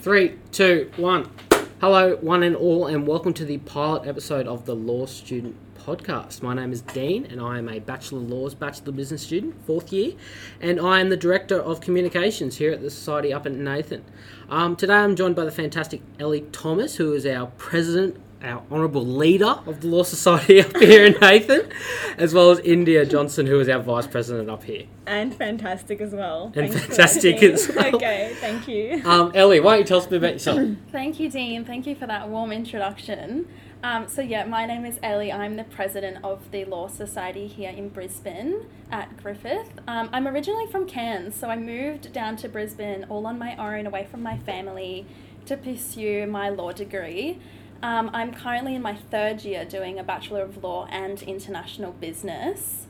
Three, two, one. Hello, one and all, and welcome to the pilot episode of the Law Student Podcast. My name is Dean, and I am a Bachelor of Laws, Bachelor of Business student, fourth year, and I am the Director of Communications here at the Society up in Nathan. Um, today I'm joined by the fantastic Elly Thomas, who is our President our honourable leader of the Law Society up here in Nathan, as well as India Johnson, who is our vice president up here. And fantastic as well. And Thanks fantastic as well. Okay, thank you. Um, Elly, why don't you tell us a bit about yourself? Thank you, Dean. Thank you for that warm introduction. Um, so, yeah, my name is Elly. I'm the president of the Law Society here in Brisbane at Griffith. Um, I'm originally from Cairns, so I moved down to Brisbane all on my own, away from my family, to pursue my law degree. Um, I'm currently in my third year doing a Bachelor of Law and International Business.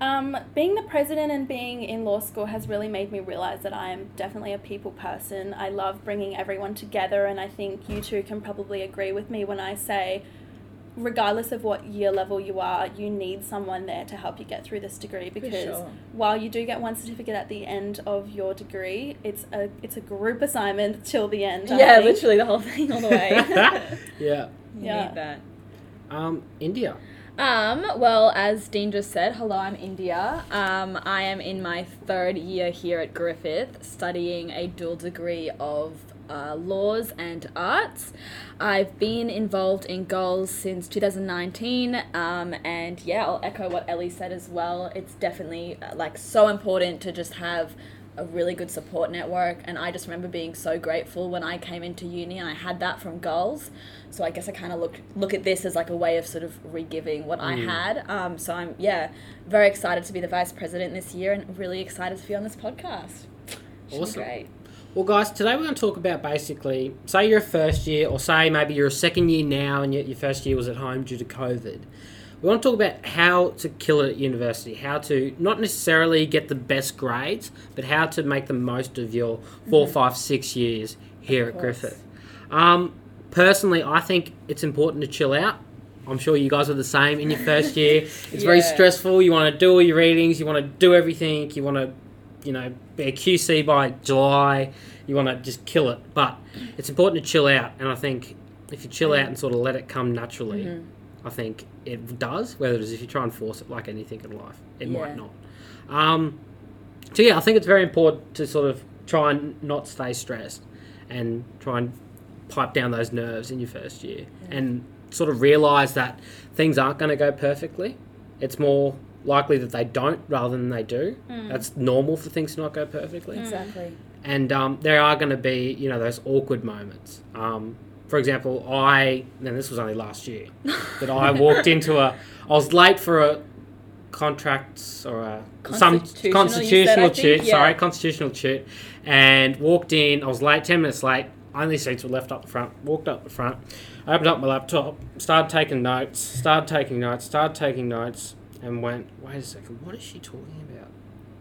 Um, being the president and being in law school has really made me realize that I am definitely a people person. I love bringing everyone together, and I think you two can probably agree with me when I say, regardless of what year level you are, you need someone there to help you get through this degree because sure. while you do get one certificate at the end of your degree, it's a it's a group assignment till the end. I yeah, think. literally the whole thing all the way. yeah. You Yeah. need that. Um, India. Um, well, as Dean just said, hello, I'm India. Um, I am in my third year here at Griffith studying a dual degree of uh, laws and arts. I've been involved in GULS since 2019, um, and yeah, I'll echo what Elly said as well. It's definitely uh, like so important to just have a really good support network and I just remember being so grateful when I came into uni and I had that from GULS so I guess I kind of look look at this as like a way of sort of re-giving what I Mm. had um, so I'm yeah very excited to be the vice president this year and really excited to be on this podcast Should Awesome. great Well, guys, today we're going to talk about basically, say you're a first year, or say maybe you're a second year now and yet your first year was at home due to COVID. We want to talk about how to kill it at university, how to not necessarily get the best grades, but how to make the most of your four, five, six years here at. Griffith. Um, personally, I think it's important to chill out. I'm sure you guys are the same in your first year. It's very stressful. You want to do all your readings, you want to do everything, you want to, you know, be a QC by July, you want to just kill it. But it's important to chill out, and I think if you chill out and sort of let it come naturally, Mhm. I think it does. Whether it is if you try and force it like anything in life, it might not. Um, so yeah, I think it's very important to sort of try and not stay stressed and try and pipe down those nerves in your first year and sort of realize that things aren't going to go perfectly. It's more likely that they don't rather than they do. That's normal for things to not go perfectly exactly and um, there are going to be you know those awkward moments. Um, for example, I and this was only last year that I walked into a I was late for a contracts or a some Constitutional, you constitutional said, I tut. think, yeah. Sorry, constitutional tut, and walked in. I was late, ten minutes late. Only seats were left up the front. Walked up the front, opened up my laptop, started taking notes, started taking notes, started taking notes, and went. Wait a second. What is she talking about?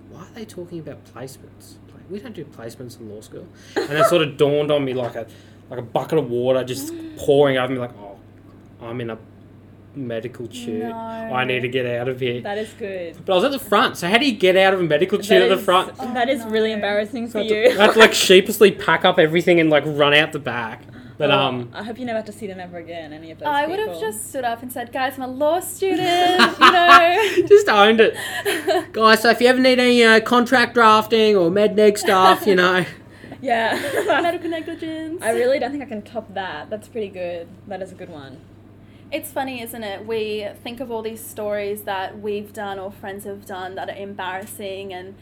Why are they talking about placements? Like, we don't do placements in law school. And it sort of dawned on me like a like a bucket of water just pouring over me. Like, oh, I'm in a medical tut. No. I need to get out of here. that is good But I was at the front, so how do you get out of a medical tut at That the is- front? Oh, that is Oh, really embarrassing So for I to, you I had to like sheepishly pack up everything and like run out the back. But Oh, um, I hope you never have to see them ever again any of those I would have just stood up and said, guys, I'm a law student, you know. just owned it, guys. So if you ever need any uh, contract drafting or med neg stuff, you know, yeah Medical negligence. I really don't think I can top that. That's pretty good. That is a good one. It's funny, isn't it? We think of all these stories that we've done or friends have done that are embarrassing, and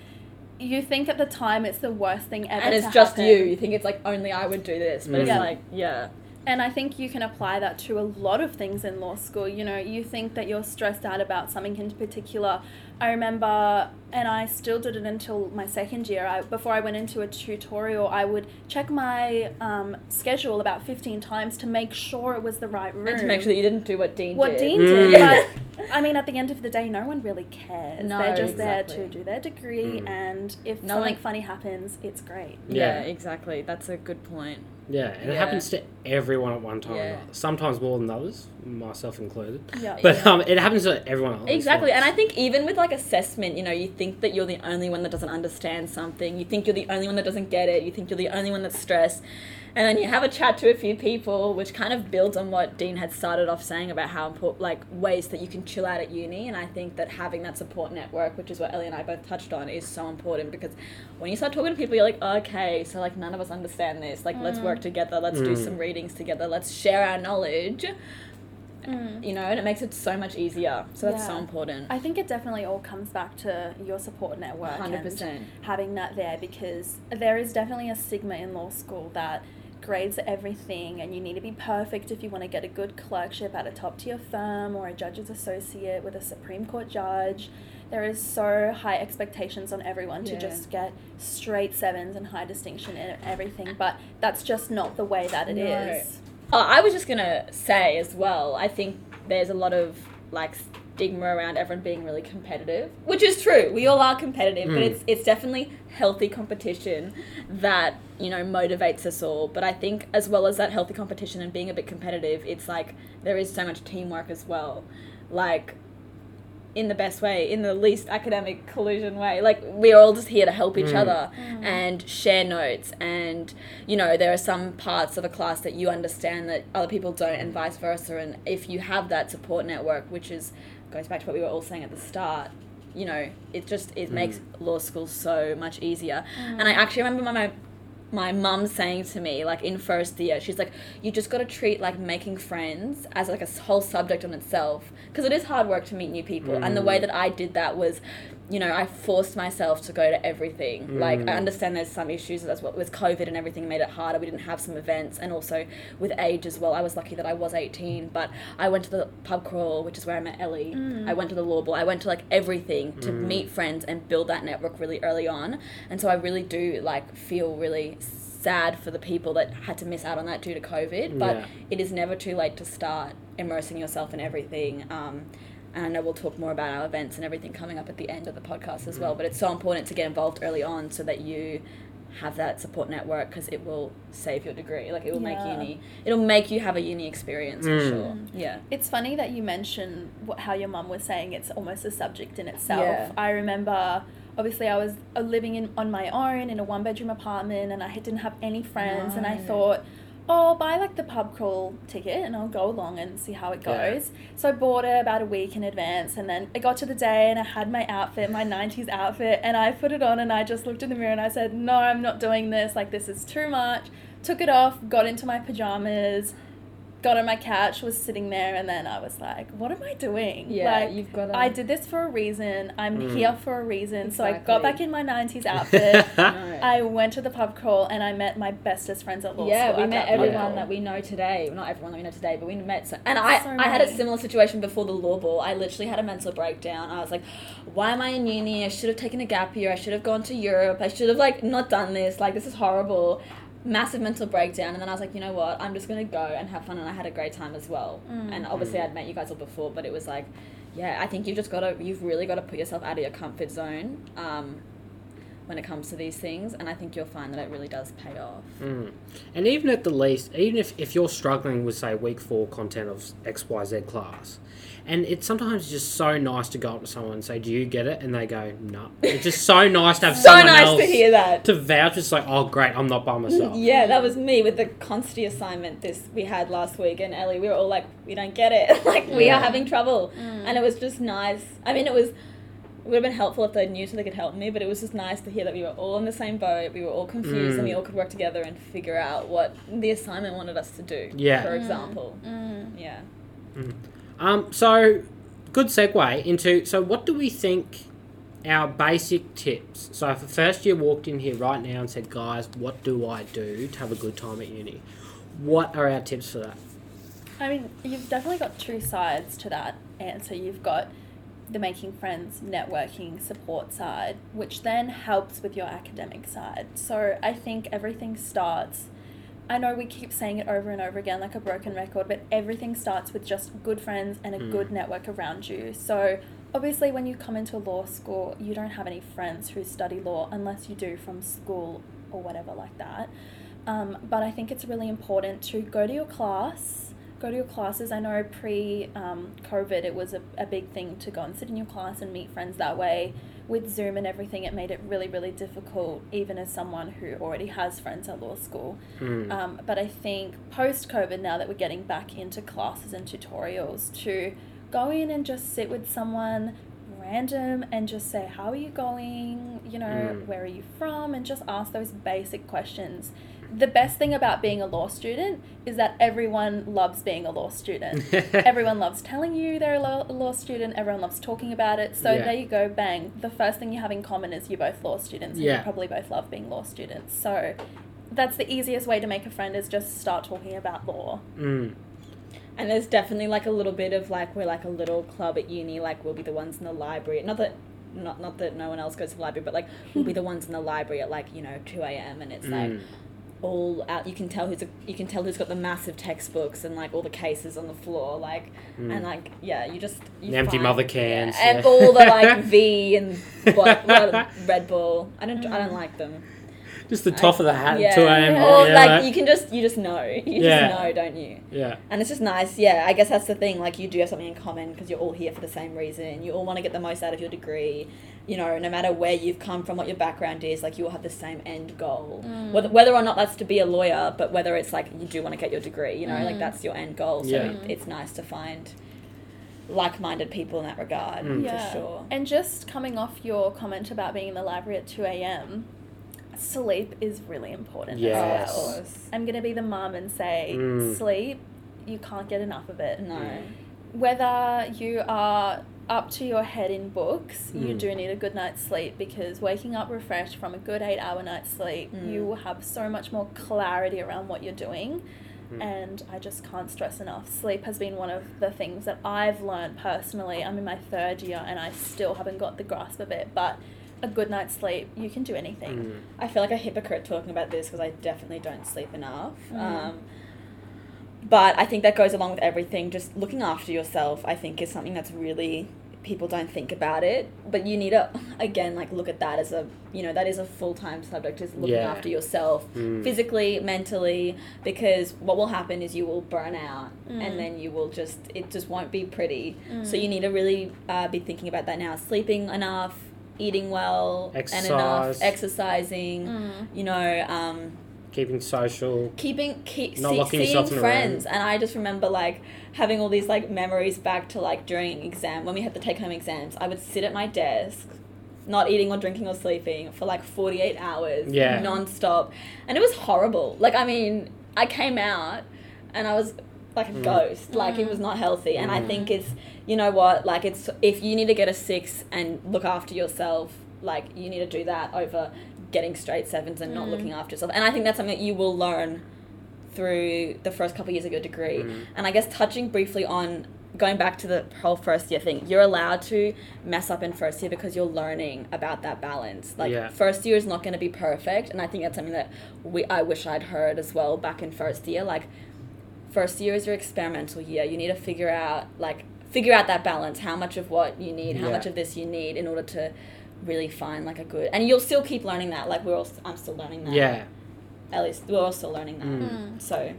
you think at the time it's the worst thing ever. and it's to just happen. you. You think it's like only I would do this, but it's Mm. like yeah, And I think you can apply that to a lot of things in law school. You know, you think that you're stressed out about something in particular. I remember, and I still did it until my second year. I, before I went into a tutorial, I would check my um, schedule about 15 times to make sure it was the right room. and to make sure that you didn't do what Dean what did. Dean Mm. did. But I mean, at the end of the day, no one really cares. No, They're just exactly. there to do their degree, Mm. and if No something one- funny happens, it's great. Yeah, Yeah. exactly. That's a good point. yeah, and it happens to everyone at one time. or Yeah. another. Sometimes more than others, myself included. Yeah. But Yeah. um, it happens to everyone. at least Exactly, and I think even with like assessment, you know, you think that you're the only one that doesn't understand something. You think you're the only one that doesn't get it. You think you're the only one that's stressed. And then you have a chat to a few people, which kind of builds on what Dean had started off saying about how important, like ways that you can chill out at uni. And I think that having that support network, which is what Elly and I both touched on, is so important because when you start talking to people, you're like, okay, so like none of us understand this. Like, let's work together. Let's do Mm. some readings together. Let's share our knowledge. Mm. You know, and it makes it so much easier. So that's so important. I think it definitely all comes back to your support network. and Hundred percent. having that there because there is definitely a stigma in law school that grades are everything and you need to be perfect if you want to get a good clerkship at a top tier firm or a judge's associate with a Supreme Court judge. There is so high expectations on everyone to Yeah. just get straight sevens and high distinction in everything, but that's just not the way that it is. No. Oh, I was just gonna say as well. I think there's a lot of like stigma around everyone being really competitive, which is true. We all are competitive, but Mm. it's it's definitely healthy competition that you know motivates us all. But I think as well as that healthy competition and being a bit competitive, it's like there is so much teamwork as well. Like in the best way, in the least academic collusion way. Like we're all just here to help each Mm. other and share notes and you know, there are some parts of a class that you understand that other people don't and vice versa and if you have that support network, which is goes back to what we were all saying at the start, you know, it just it makes mm. law school so much easier. And I mm. actually remember my, my my mum saying to me like in first year she's like you just got to treat like making friends as like a whole subject on itself. Because it is hard work to meet new people and the way mm. that i did that was you know i forced myself to go to everything. Like i mm. understand there's some issues that's what with covid and everything made it harder. We didn't have some events and also with age as well. I was lucky that i was 18 but i went to the pub crawl which is where i met Elly. I mm. went to the law ball. I went to like everything to meet friends and build that network really early on. And so i really do like feel really sad for the people that had to miss out on that due to covid but Yeah. it is never too late to start immersing yourself in everything um, and I know we'll talk more about our events and everything coming up at the end of the podcast as well. But it's so important to get involved early on so that you have that support network because it will save your degree. Like it will make Yeah. uni, it'll make you have a uni experience for Mm. sure. Yeah. It's funny that you mention what, how your mum was saying it's almost a subject in itself. Yeah. I remember, obviously, I was uh, living in on my own in a one bedroom apartment, and I didn't have any friends, and I thought. Oh, I'll buy like the pub crawl ticket and I'll go along and see how it Yeah. goes. So I bought it about a week in advance and then it got to the day and I had my outfit, my 90s outfit, and I put it on and I just looked in the mirror and I said, No, I'm not doing this. Like, this is too much. Took it off, got into my pajamas, got on my couch, was sitting there, and then I was like, "What am I doing? Yeah, like, you've gotta- I did this for a reason. I'm Mm. here for a reason. So I got back in my '90s outfit. No. I went to the pub crawl, and I met my bestest friends at law yeah, school. we met that everyone crawl. that we know today. Not everyone that we know today, but we met. So, and I, So I had a similar situation before the law ball. I literally had a mental breakdown. I was like, "Why am I in uni? I should have taken a gap year. I should have gone to Europe. I should have like not done this. Like this is horrible." Massive mental breakdown, and then I was like, you know what? I'm just gonna go and have fun, and I had a great time as well. Mm. And obviously, I'd met you guys all before, but it was like, yeah, I think you've just gotta, you've really got to put yourself out of your comfort zone. Um, when it comes to these things, and I think you'll find that it really does pay off. Mm. And even at the least, even if, if you're struggling with, say, week four content of XYZ class, and it's sometimes just so nice to go up to someone and say, Do you get it? And they go, No. It's just so nice to have So someone nice else to hear that. to vouch. It's like, Oh, great, I'm not by myself. Yeah, that was me with the Consti assignment this we had last week, and Elly, we were all like, we don't get it, like we Yeah. are having trouble, and it was just nice. I mean, it was. It would have been helpful if they knew so they could help me, but it was just nice to hear that we were all in the same boat, we were all confused, and we Mm. all could work together and figure out what the assignment wanted us to do. Yeah. For Mm. example. Mm. Yeah. Um, so, good segue into so, what do we think our basic tips? So, if a first year walked in here right now and said, Guys, what do I do to have a good time at uni? What are our tips for that? I mean, you've definitely got two sides to that answer. You've got the making friends, networking, support side, which then helps with your academic side. So I think everything starts. I know we keep saying it over and over again like a broken record, but everything starts with just good friends and a Mm. good network around you. So obviously, when you come into law school, you don't have any friends who study law unless you do from school or whatever like that. Um, but I think it's really important to go to your class, go to your classes. I know pre um, COVID, it was a, a big thing to go and sit in your class and meet friends that way. with Zoom and everything, it made it really, really difficult, even as someone who already has friends at law school. Mm. Um, but I think post COVID, now that we're getting back into classes and tutorials, to go in and just sit with someone random and just say, How are you going? You know, Mm. where are you from? And just ask those basic questions. The best thing about being a law student is that everyone loves being a law student. everyone loves telling you they're a law, a law student, everyone loves talking about it. So Yeah. there you go, bang. The first thing you have in common is you're both law students and Yeah. you probably both love being law students. So that's the easiest way to make a friend is just start talking about law. Mm. And there's definitely like a little bit of like we're like a little club at uni, like we'll be the ones in the library. Not that not not that no one else goes to the library, but like we'll be the ones in the library at like, you know, two AM and it's like Mm. All out you can tell who's a, you can tell who's got the massive textbooks and like all the cases on the floor, like Mm. and like yeah, you just you The empty Monster cans, yeah, and yeah. all the like V and what, what Red Bull. I don't I don't like them. Just the top of the hat yeah. at 2 a.m. Or yeah, like that- you can just you just know. You Yeah. just know, don't you? yeah. And it's just nice, yeah. I guess that's the thing. Like, you do have something in common because you're all here for the same reason. You all want to get the most out of your degree. You know, no matter where you've come from, what your background is, like, you all have the same end goal. Whether, whether or not that's to be a lawyer, but whether it's like you do want to get your degree, you know, like Mm. that's your end goal. So Yeah. it, it's nice to find like minded people in that regard, Mm. for sure. And just coming off your comment about being in the library at 2 a.m., sleep is really important Yes. as Of well. course. I'm going to be the mum and say, Mm. sleep, you can't get enough of it. No. Whether you are up to your head in books, you Mm. do need a good night's sleep because waking up refreshed from a good eight hour night's sleep, Mm. you will have so much more clarity around what you're doing. Mm. And I just can't stress enough. Sleep has been one of the things that I've learned personally. I'm in my third year and I still haven't got the grasp of it. But a good night's sleep, you can do anything. Mm. I feel like a hypocrite talking about this because I definitely don't sleep enough. Mm. Um, but I think that goes along with everything. Just looking after yourself, I think, is something that's really people don't think about it. But you need to again like look at that as a you know that is a full time subject. Is looking Yeah. after yourself Mm. physically, mentally, because what will happen is you will burn out, Mm. and then you will just it just won't be pretty. So Mm. you need to really uh, be thinking about that now. Sleeping enough. Eating well and enough, Exercise. exercising, Mm. you know, um, Keeping social. keeping keep, Not see, locking seeing friends and i just remember like having all these like memories back to like during exam when we had the take home exams i would sit at my desk not eating or drinking or sleeping for like 48 hours Yeah. non-stop and it was horrible like i mean i came out and i was like a Mm. ghost like it Mm. was not healthy and i Mm. think it's you know what like it's if you need to get a six and look after yourself like you need to do that over getting straight sevens and not Mm. looking after yourself and i think that's something that you will learn through the first couple of years of your degree Mm. and i guess touching briefly on going back to the whole first year thing you're allowed to mess up in first year because you're learning about that balance like Yeah. first year is not going to be perfect and i think that's something that we i wish i'd heard as well back in first year like first year is your experimental year you need to figure out like figure out that balance how much of what you need how Yeah. much of this you need in order to really find like a good and you'll still keep learning that like we're all i'm still learning that Yeah. at least we're all still learning that Mm. Mm. so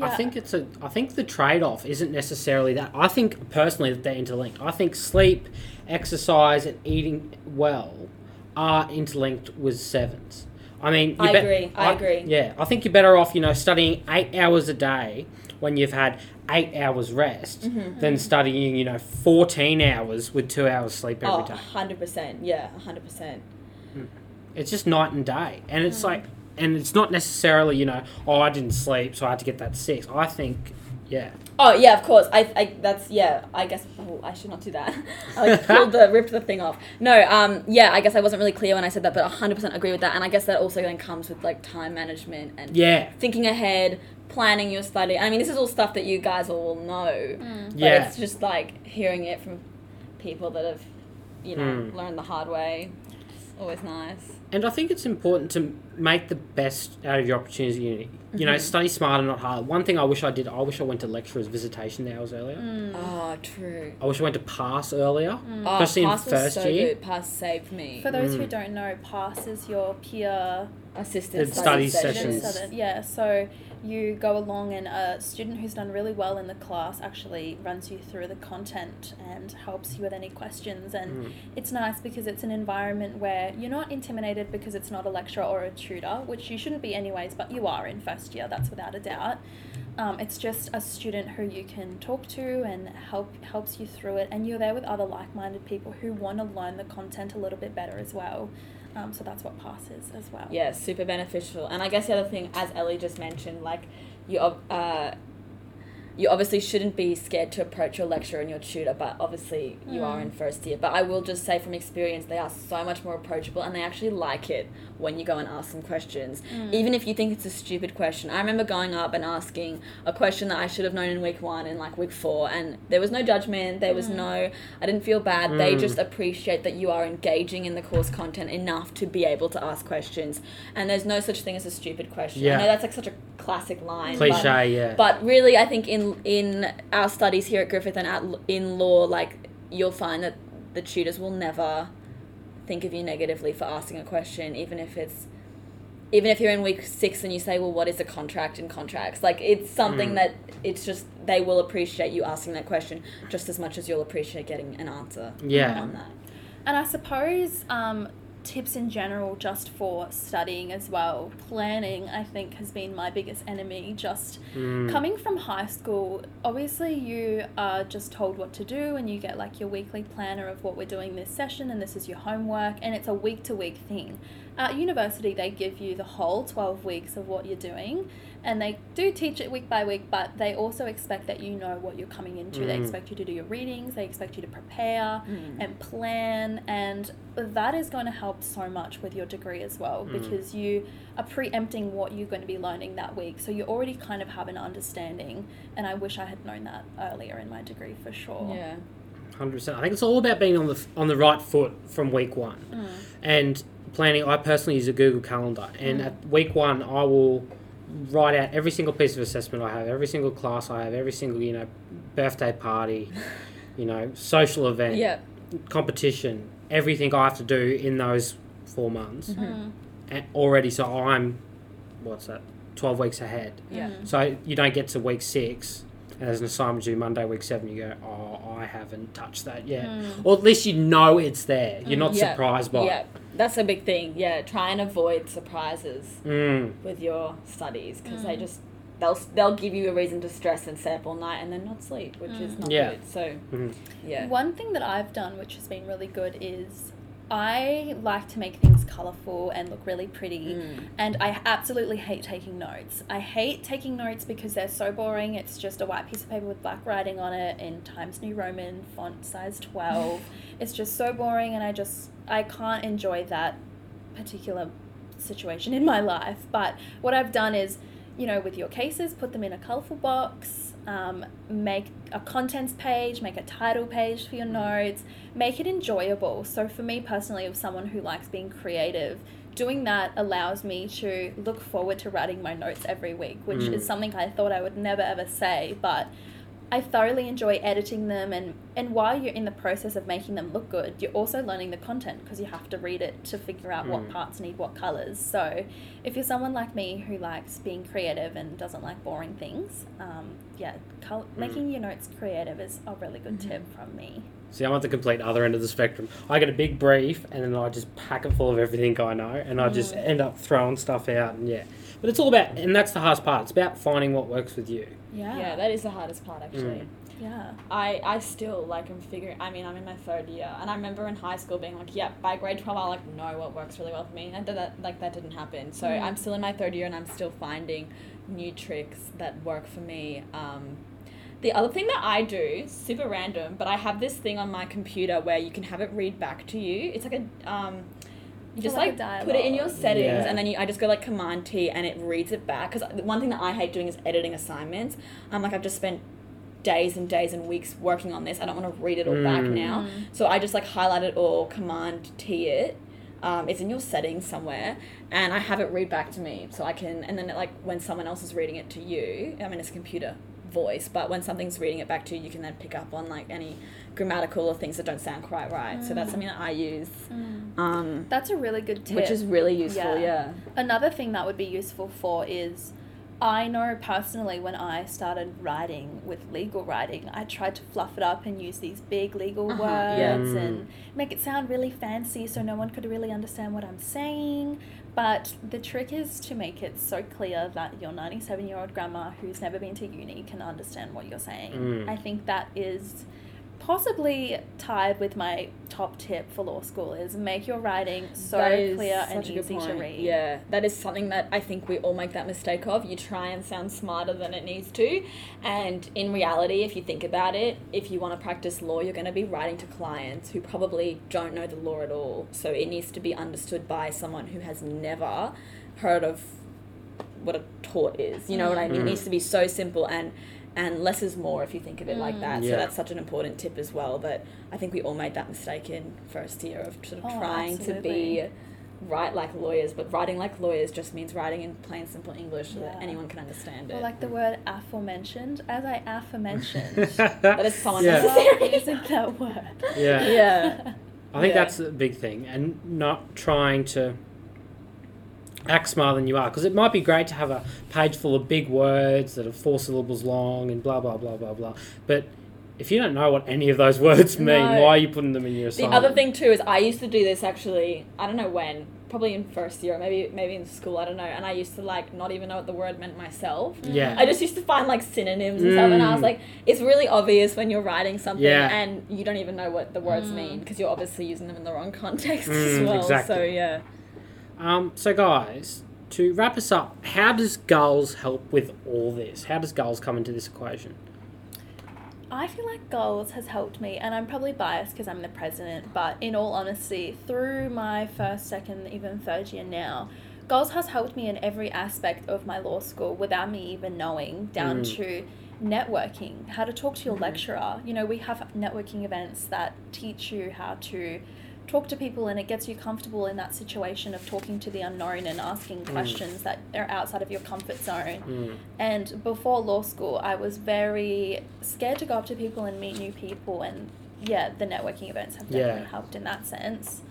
I think it's a. I think the trade off isn't necessarily that. I think personally that they're interlinked. I think sleep, exercise, and eating well are interlinked with sevens. I mean, I you agree, I agree. Yeah, I think you're better off, you know, studying eight hours a day when you've had eight hours rest Mm-hmm. than studying, you know, fourteen hours with two hours sleep every oh, day. 100% yeah 100% It's just night and day, and Mm. it's like, and it's not necessarily, you know, oh, I didn't sleep, so I had to get that six. I think, yeah, Oh yeah, of course. I, I that's yeah. I guess oh, I should not do that. I like pulled the ripped the thing off. No, um, yeah. I guess I wasn't really clear when I said that, but hundred percent agree with that. And I guess that also then comes with like time management and yeah, thinking ahead, planning your study. I mean, this is all stuff that you guys all know, Mm. but Yeah. it's just like hearing it from people that have, you know, Mm. learned the hard way. It's always nice. And I think it's important to make the best out of your opportunity. at uni. You know, Mhm. study smarter, not hard. One thing I wish I did, I wish I went to lecturers' visitation hours earlier. Mm. Oh, true. I wish I went to pass earlier. Mm. Oh, Especially in pass was first so year. good. Pass saved me. For those who Mm. don't know, PASS is your peer Assisted Study study, sessions. sessions. Yeah. So you go along and a student who's done really well in the class actually runs you through the content and helps you with any questions. And Mm. it's nice because it's an environment where you're not intimidated because it's not a lecturer or a tutor which you shouldn't be anyways but you are in first year that's without a doubt. Um, it's just a student who you can talk to and help helps you through it. And you're there with other like-minded people who want to learn the content a little bit better as well um, so that's what passes as well Yeah, super beneficial. And I guess the other thing, as Elly just mentioned, like you, uh, you obviously shouldn't be scared to approach your lecturer and your tutor, but obviously you are Mm. in first year. But I will just say from experience, they are so much more approachable, and they actually like it when you go and ask them questions, Mm. even if you think it's a stupid question. I remember going up and asking a question that I should have known in week one and like week four, and there was no judgment. There was Mm. no, I didn't feel bad. They Mm. just appreciate that you are engaging in the course content enough to be able to ask questions. And there's no such thing as a stupid question. Yeah. I know that's like such a classic line. but- Cliche, yeah. But, really, I think in in our studies here at Griffith and at, in law, like you'll find that the tutors will never think of you negatively for asking a question, even if it's even if you're in week six and you say, "Well, what is a contract in contracts?" Like it's something Mm. that it's just they will appreciate you asking that question just as much as you'll appreciate getting an answer Yeah. on that. And I suppose um, tips in general, just for studying as well, planning, I think, has been my biggest enemy. Just Mm. coming from high school, obviously, you are just told what to do, and you get like your weekly planner of what we're doing this session, and this is your homework, and it's a week to week thing. At university, they give you the whole 12 weeks of what you're doing, and they do teach it week by week, but they also expect that you know what you're coming into. They Mm. expect you to do your readings, they expect you to prepare Mm. and plan, and that is going to help so much with your degree as well Mm. because you are preempting what you're going to be learning that week. So you already kind of have an understanding, and I wish I had known that earlier in my degree for sure. Yeah. Hundred percent. I think it's all about being on the on the right foot from week one, Mm. and planning. I personally use a Google Calendar, and Mm. at week one, I will write out every single piece of assessment I have, every single class I have, every single you know birthday party, you know social event, Yeah. competition, everything I have to do in those four months Mm. and already. So I'm, what's that, twelve weeks ahead. Yeah. Mm. So you don't get to week six, and there's an assignment due Monday, week seven. You go, oh, I haven't touched that yet, Mm. or at least you know it's there. You're not Yeah. surprised by. Yeah. That's a big thing. Yeah. Try and avoid surprises. Mm. with your studies because they Mm. just they'll they'll give you a reason to stress and stay up all night and then not sleep, which is Mm. not Yeah. good. So Mhm. yeah, One thing that I've done, which has been really good, is I like to make things colourful and look really pretty. Mm. And I absolutely hate taking notes. I hate taking notes because they're so boring. It's just a white piece of paper with black writing on it in Times New Roman, font size 12. it's just so boring, and I just, I can't enjoy that particular situation in my life. But what I've done is, you know, with your cases, put them in a colourful box, um, make a contents page, make a title page for your notes, make it enjoyable. So, for me personally, as someone who likes being creative, doing that allows me to look forward to writing my notes every week, which Mm. is something I thought I would never ever say, but I thoroughly enjoy editing them and and while you're in the process of making them look good, you're also learning the content because you have to read it to figure out what Mm. parts need what colors. So, if you're someone like me who likes being creative and doesn't like boring things, um, yeah, col- Mm. making your notes creative is a really good tip from me. See, I'm at the complete other end of the spectrum. I get a big brief, and then I just pack it full of everything I know, and I just Mm. end up throwing stuff out. And yeah, but it's all about, and that's the hardest part. It's about finding what works with you. Yeah. yeah, that is the hardest part actually. Mm. yeah. I I still like I'm figuring. I mean, I'm in my third year, and I remember in high school being like, yeah, by grade twelve, I like know what works really well for me, and that like that didn't happen. So Mm. I'm still in my third year, and I'm still finding new tricks that work for me. Um, the other thing that I do, super random, but I have this thing on my computer where you can have it read back to you. It's like a um, you just like like, put it in your settings, Yeah. and then you, I just go like Command T, and it reads it back. Because one thing that I hate doing is editing assignments. I'm like I've just spent days and days and weeks working on this. I don't want to read it all back Mm. now. Mm. So I just like highlight it all, Command T it. Um, it's in your settings somewhere, and I have it read back to me, so I can. And then like when someone else is reading it to you, I mean it's a computer voice, but when something's reading it back to you, you can then pick up on like any grammatical or things that don't sound quite right. So that's Mm. something that I use, Mm. um, That's a really good tip. which is really useful. Yeah. Yeah. Another thing that would be useful for is I know personally when I started writing with legal writing, I tried to fluff it up and use these big legal Uh-huh, words yeah. Mm. and make it sound really fancy so no one could really understand what I'm saying. But the trick is to make it so clear that your 97 year old grandma who's never been to uni can understand what you're saying. Mm. I think that is possibly tied with my top tip for law school is make your writing so clear and such a good easy to read. Yeah, that is something that I think we all make that mistake of. You try and sound smarter than it needs to. And in reality, if you think about it, if you want to practice law, you're going to be writing to clients who probably don't know the law at all. So it needs to be understood by someone who has never heard of what a tort is. You know what I mean? It Mm. needs to be so simple and and less is more if you think of it like Mm. that. Yeah. So that's such an important tip as well. But I think we all made that mistake in first year of sort of Oh, trying to be write like lawyers, but writing like lawyers just means writing in plain simple English so that anyone can understand it. Or like the word aforementioned, as I aforementioned. that is so Yeah. unnecessary. Isn't that word? Yeah. yeah. I think Yeah. that's a big thing, and not trying to act smarter than you are. Because it might be great to have a page full of big words that are four syllables long and blah blah blah blah blah. But if you don't know what any of those words mean, No. why are you putting them in your The other thing too is I used to do this actually. I don't know when, probably in first year, or maybe maybe in school. I don't know. And I used to like not even know what the word meant myself. Yeah. I just used to find like synonyms and stuff, and I was Mm. like, it's really obvious when you're writing something Yeah. and you don't even know what the words Mm. mean because you're obviously using them in the wrong context Mm, as well. exactly. So yeah. Um, so, guys, to wrap us up, how does GULS help with all this? How does GULS come into this equation? I feel like GULS has helped me, and I'm probably biased because I'm the president, but in all honesty, through my first, second, even third year now, GULS has helped me in every aspect of my law school without me even knowing, down Mm. to networking, how to talk to your Mhm. lecturer. You know, we have networking events that teach you how to talk to people and it gets you comfortable in that situation of talking to the unknown and asking questions that are outside of your comfort zone. Mm. And before law school, I was very scared to go up to people and meet new people. And yeah, the networking events have Yeah. definitely helped in that sense.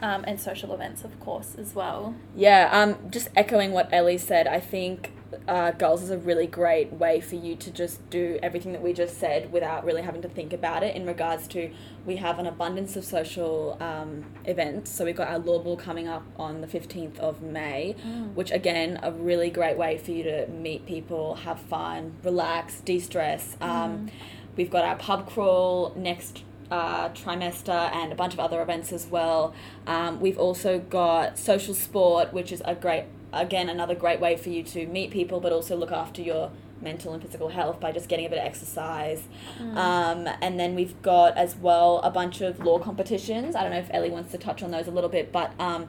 Um, and social events, of course, as well. Yeah, um, just echoing what Elly said, I think uh, GULS is a really great way for you to just do everything that we just said without really having to think about it. In regards to, we have an abundance of social um, events. So we've got our law ball coming up on the 15th of May, which again, a really great way for you to meet people, have fun, relax, de stress. Um, We've got our pub crawl next uh, trimester and a bunch of other events as well. Um, we've also got social sport, which is a great, again, another great way for you to meet people, but also look after your mental and physical health by just getting a bit of exercise. Um, and then we've got as well a bunch of law competitions. I don't know if Elly wants to touch on those a little bit, but um,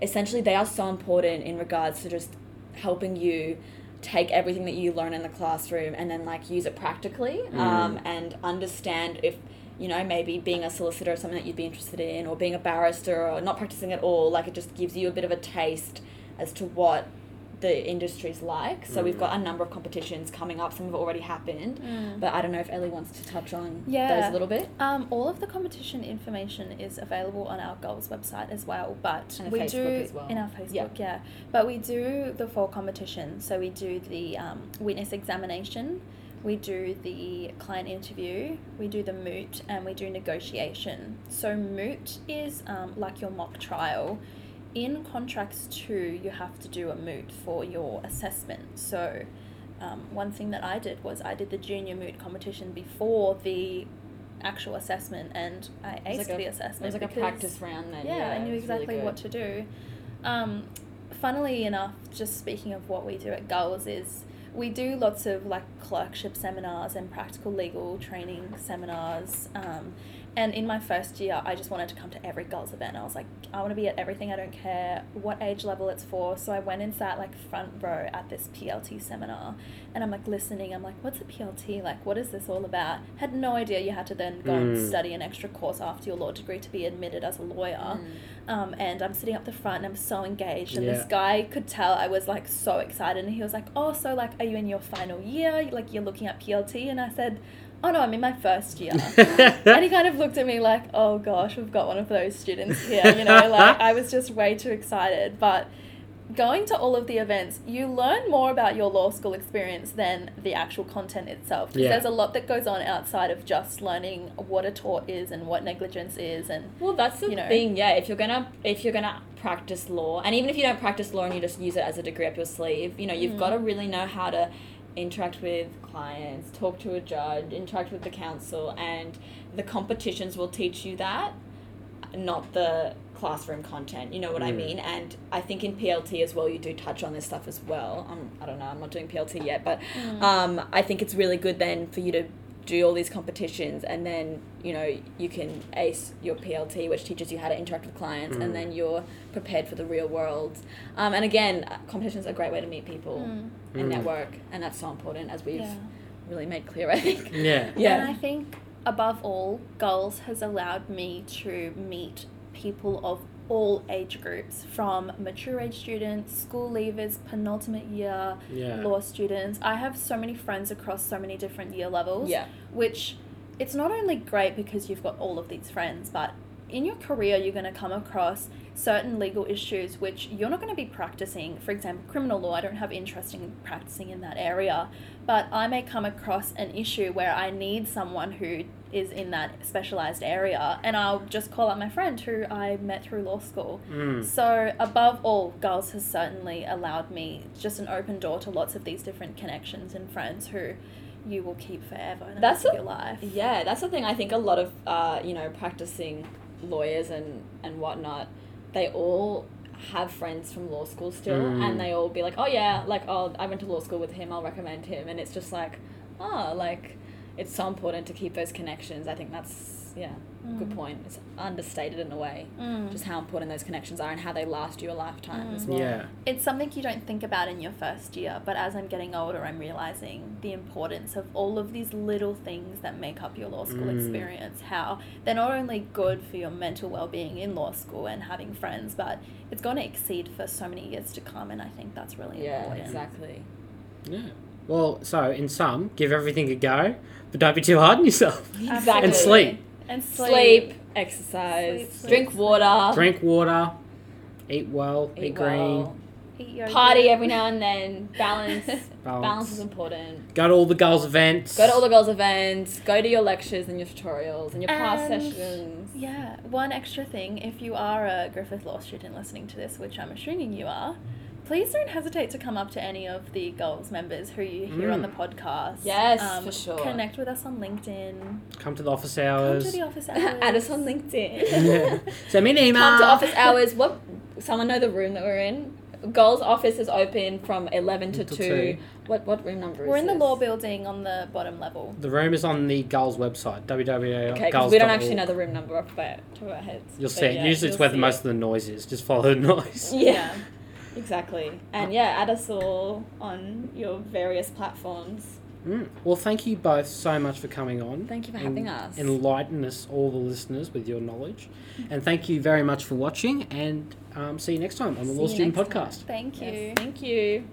essentially they are so important in regards to just helping you take everything that you learn in the classroom and then like use it practically um, and understand if you know maybe being a solicitor is something that you'd be interested in or being a barrister or not practicing at all like it just gives you a bit of a taste as to what the industry's like so we've got a number of competitions coming up some have already happened but i don't know if Elly wants to touch on yeah. those a little bit Um, all of the competition information is available on our GULS website as well, but And we Facebook do as well. in our Facebook, Yeah. yeah. But we do the four competitions. So we do the um, witness examination, we do the client interview, we do the moot, and we do negotiation. So moot is um, like your mock trial. In contracts two, you have to do a moot for your assessment. So um, one thing that I did was I did the junior moot competition before the actual assessment, and I aced like the a- assessment. it was like a practice round then Yeah, yeah, I knew was really exactly what to do. Um, funnily enough, just speaking of what we do at GULS is we do lots of like clerkship seminars and practical legal training seminars. Um, and in my first year, I just wanted to come to every GULS event. I was like, I want to be at everything. I don't care what age level it's for. So I went and sat like front row at this PLT seminar, and I'm like listening. I'm like, what's a PLT? Like, what is this all about? Had no idea you had to then go and Mm. study an extra course after your law degree to be admitted as a lawyer. Mm. Um, and I'm sitting up the front and I'm so engaged. And this guy could tell I was like so excited. And he was like, Oh, so like, are you in your final year? Like, you're looking at PLT? And I said, Oh, no, I'm in my first year. and he kind of looked at me like, Oh gosh, we've got one of those students here. You know, like, I was just way too excited. But going to all of the events, you learn more about your law school experience than the actual content itself. 'Cause Yeah. There's a lot that goes on outside of just learning what a tort is and what negligence is, and Well, that's the you know. thing. Yeah, if you're gonna if you're gonna practice law, and even if you don't practice law and you just use it as a degree up your sleeve, you know, you've Mm. got to really know how to interact with clients, talk to a judge, interact with the counsel, and the competitions will teach you that, not the classroom content. You know what I Mm. mean? And I think in PLT as well, you do touch on this stuff as well. Um, I don't know. I'm not doing PLT yet, but Mm. um, I think it's really good then for you to do all these competitions and then you know you can ace your PLT which teaches you how to interact with clients Mm. and then you're prepared for the real world um, and again uh, competitions are a great way to meet people Mm. and Mm. network and that's so important as we've yeah. really made clear I think Yeah. yeah And I think above all, GULS has allowed me to meet people of all age groups, from mature age students, school leavers, penultimate year, Yeah. law students. I have so many friends across so many different year levels. yeah which it's not only great because you've got all of these friends, but in your career, you're going to come across certain legal issues which you're not going to be practicing. For example, criminal law, I don't have interest in practicing in that area, but I may come across an issue where I need someone who is in that specialized area, and I'll just call up my friend who I met through law school. Mm. So, above all, GULS has certainly allowed me just an open door to lots of these different connections and friends who you will keep forever in That's a- your life. Yeah, that's the thing. I think a lot of uh, you know practicing lawyers and and whatnot, they all have friends from law school still, Mm. and they all be like, oh yeah, like oh I went to law school with him. I'll recommend him, and it's just like, oh like, it's so important to keep those connections. I think that's yeah, good Mm. point. It's understated in a way, Mm. just how important those connections are and how they last you a lifetime as Mm. well. Yeah. It's something you don't think about in your first year, but as I'm getting older, I'm realizing the importance of all of these little things that make up your law school Mm. experience. How they're not only good for your mental well being in law school and having friends, but it's going to exceed for so many years to come, and I think that's really Yeah, important. exactly. Yeah. Well, so in sum, give everything a go, but don't be too hard on yourself. Exactly. And sleep. And sleep. Sleep, exercise, Sleep, sleep, drink sleep. water, Drink water, eat well, eat, eat green, well, Eat yogurt. party every now and then. Balance. balance. Balance is important. Go to all the GULS events. Go to all the GULS events. Go to your lectures and your tutorials and your PASS And- sessions. Yeah, one extra thing if you are a Griffith Law student listening to this, which I'm assuming you are, please don't hesitate to come up to any of the GULS members who you hear on Mm. the podcast. Um, Yes, for sure. Connect with us on LinkedIn. Come to the office hours. Come hours. to the office hours. Add us on LinkedIn. Yeah. Send me an email. Come to office hours. What? Someone know the room that we're in? GULS office is open from eleven to Till two. two. What what room number is We're in the law building on the bottom level. The room is on the GULS website, www.gulls.org. Okay, because we don't actually know the room number off by top of our heads. You'll see it. yeah, Usually it's where the most it. of the noise is. Just follow the noise. Yeah. Exactly. And yeah, add us all on your various platforms. Mm. Well, thank you both so much for coming on. Thank you for and having us. Enlighten us, all the listeners, with your knowledge. And thank you very much for watching. And um, see you next time on the See Law Student next time. Podcast. Thank you. Yes, thank you.